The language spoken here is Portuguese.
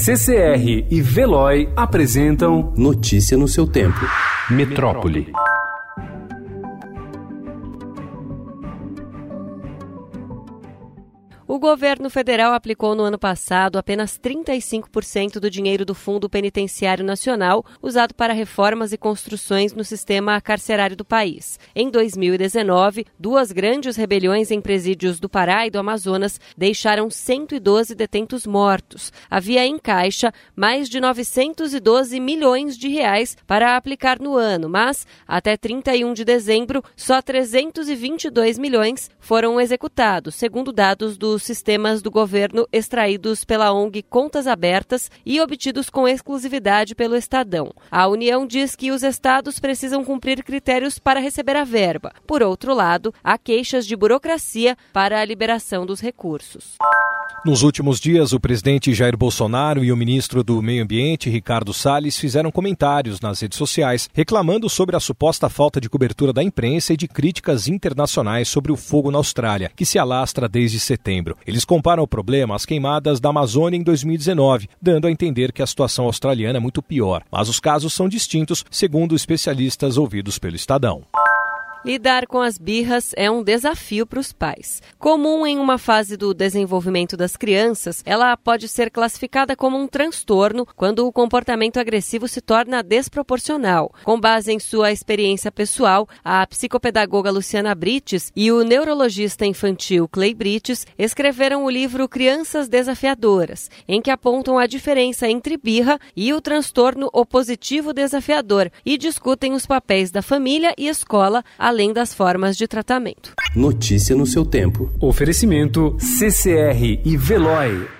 CCR e Veloy apresentam Notícia no seu tempo. Metrópole. O governo federal aplicou no ano passado apenas 35% do dinheiro do Fundo Penitenciário Nacional usado para reformas e construções no sistema carcerário do país. Em 2019, duas grandes rebeliões em presídios do Pará e do Amazonas deixaram 112 detentos mortos. Havia em caixa mais de 912 milhões de reais para aplicar no ano, mas até 31 de dezembro, só 322 milhões foram executados, segundo dados do dos sistemas do governo extraídos pela ONG Contas Abertas e obtidos com exclusividade pelo Estadão. A União diz que os estados precisam cumprir critérios para receber a verba. Por outro lado, há queixas de burocracia para a liberação dos recursos. Nos últimos dias, o presidente Jair Bolsonaro e o ministro do Meio Ambiente, Ricardo Salles, fizeram comentários nas redes sociais reclamando sobre a suposta falta de cobertura da imprensa e de críticas internacionais sobre o fogo na Austrália, que se alastra desde setembro. Eles comparam o problema às queimadas da Amazônia em 2019, dando a entender que a situação australiana é muito pior. Mas os casos são distintos, segundo especialistas ouvidos pelo Estadão. Lidar com as birras é um desafio para os pais. Comum em uma fase do desenvolvimento das crianças, ela pode ser classificada como um transtorno quando o comportamento agressivo se torna desproporcional. Com base em sua experiência pessoal, a psicopedagoga Luciana Brites e o neurologista infantil Clay Brites escreveram o livro Crianças Desafiadoras, em que apontam a diferença entre birra e o transtorno opositivo desafiador e discutem os papéis da família e escola além das formas de tratamento. Notícia no seu tempo. Oferecimento CCR e Veloy.